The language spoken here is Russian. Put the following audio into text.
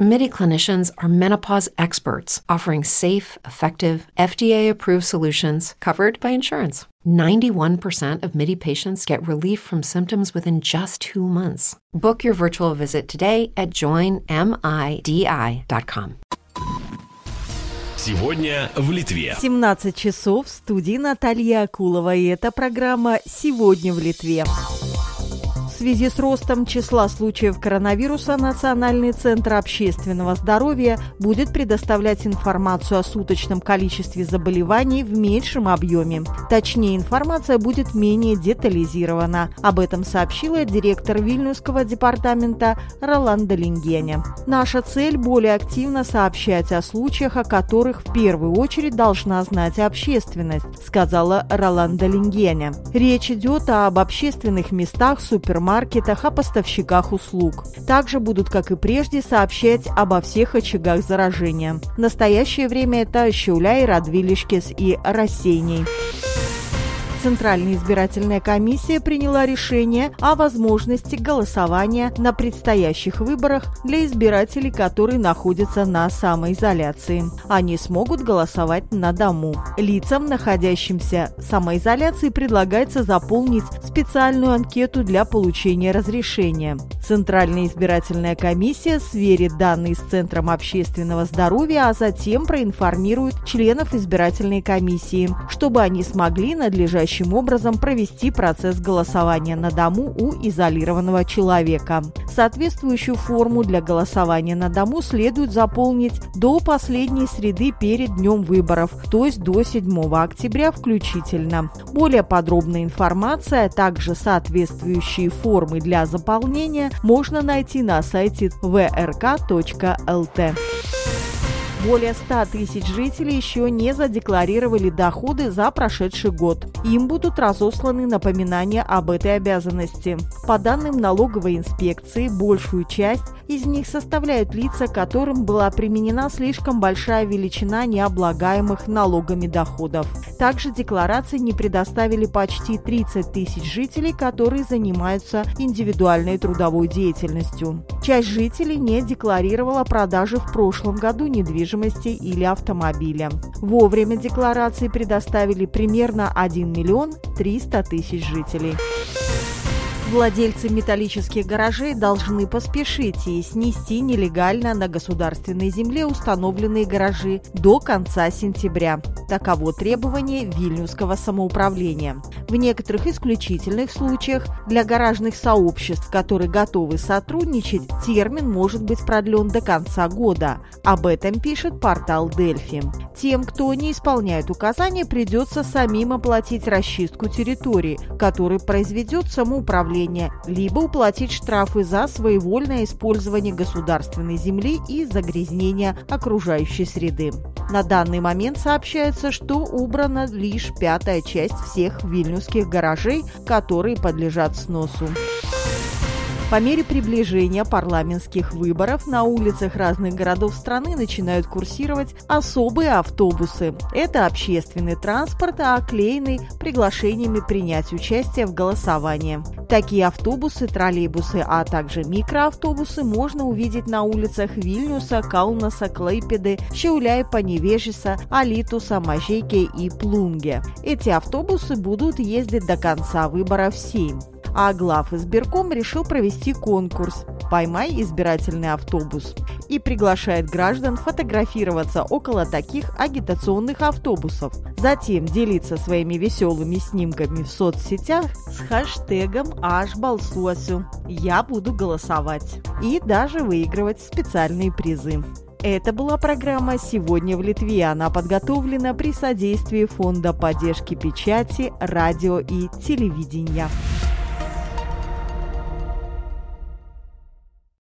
MIDI clinicians are menopause experts offering safe, effective, FDA approved solutions covered by insurance. 91% of MIDI patients get relief from symptoms within just two months. Book your virtual visit today at joinmidi.com. Сегодня в Литве. 17 часов в студии Наталья Акулова. И это программа «Сегодня в Литве». Связи с ростом числа случаев коронавируса Национальный центр общественного здоровья будет предоставлять информацию о суточном количестве заболеваний в меньшем объеме. Точнее, информация будет менее детализирована. Об этом сообщила директор Вильнюсского департамента Роланда Лингене. Наша цель – более активно сообщать о случаях, о которых в первую очередь должна знать общественность, сказала Роланда Лингене. Речь идет об общественных местах, супермаркетах, супермаркетах о поставщиках услуг. Также будут, как и прежде, сообщать обо всех очагах заражения. В настоящее время это Щауляй, Радвилишкес и Рассейний. Центральная избирательная комиссия приняла решение о возможности голосования на предстоящих выборах для избирателей, которые находятся на самоизоляции. Они смогут голосовать на дому. Лицам, находящимся в самоизоляции, предлагается заполнить специальную анкету для получения разрешения. Центральная избирательная комиссия сверит данные с Центром общественного здоровья, а затем проинформирует членов избирательной комиссии, чтобы они смогли надлежащим надлежащим образом провести процесс голосования на дому у изолированного человека. Соответствующую форму для голосования на дому следует заполнить до последней среды перед днем выборов, то есть до 7 октября включительно. Более подробная информация, а также соответствующие формы для заполнения можно найти на сайте vrk.lt. Более 100 тысяч жителей еще не задекларировали доходы за прошедший год. Им будут разосланы напоминания об этой обязанности. По данным налоговой инспекции, большую часть из них составляют лица, которым была применена слишком большая величина необлагаемых налогами доходов. Также декларации не предоставили почти 30 тысяч жителей, которые занимаются индивидуальной трудовой деятельностью. Часть жителей не декларировала продажи в прошлом году недвижимости или автомобиля. Вовремя декларации предоставили примерно 1 миллион 300 тысяч жителей. Владельцы металлических гаражей должны поспешить и снести нелегально на государственной земле установленные гаражи до конца сентября. Таково требование Вильнюсского самоуправления. В некоторых исключительных случаях для гаражных сообществ, которые готовы сотрудничать, термин может быть продлен до конца года. Об этом пишет портал Дельфи. Тем, кто не исполняет указания, придется самим оплатить расчистку территории, которую произведет самоуправление либо уплатить штрафы за своевольное использование государственной земли и загрязнение окружающей среды. На данный момент сообщается, что убрана лишь пятая часть всех вильнюсских гаражей, которые подлежат сносу. По мере приближения парламентских выборов на улицах разных городов страны начинают курсировать особые автобусы. Это общественный транспорт, оклеенный приглашениями принять участие в голосовании. Такие автобусы, троллейбусы, а также микроавтобусы можно увидеть на улицах Вильнюса, Каунаса, Клейпеды, Щауляя, Поневежиса, Алитуса, Мажейке и Плунге. Эти автобусы будут ездить до конца выборов в Сейм а глав избирком решил провести конкурс «Поймай избирательный автобус» и приглашает граждан фотографироваться около таких агитационных автобусов. Затем делиться своими веселыми снимками в соцсетях с хэштегом «Ашбалсуасю» «Я буду голосовать» и даже выигрывать специальные призы. Это была программа «Сегодня в Литве». Она подготовлена при содействии Фонда поддержки печати, радио и телевидения.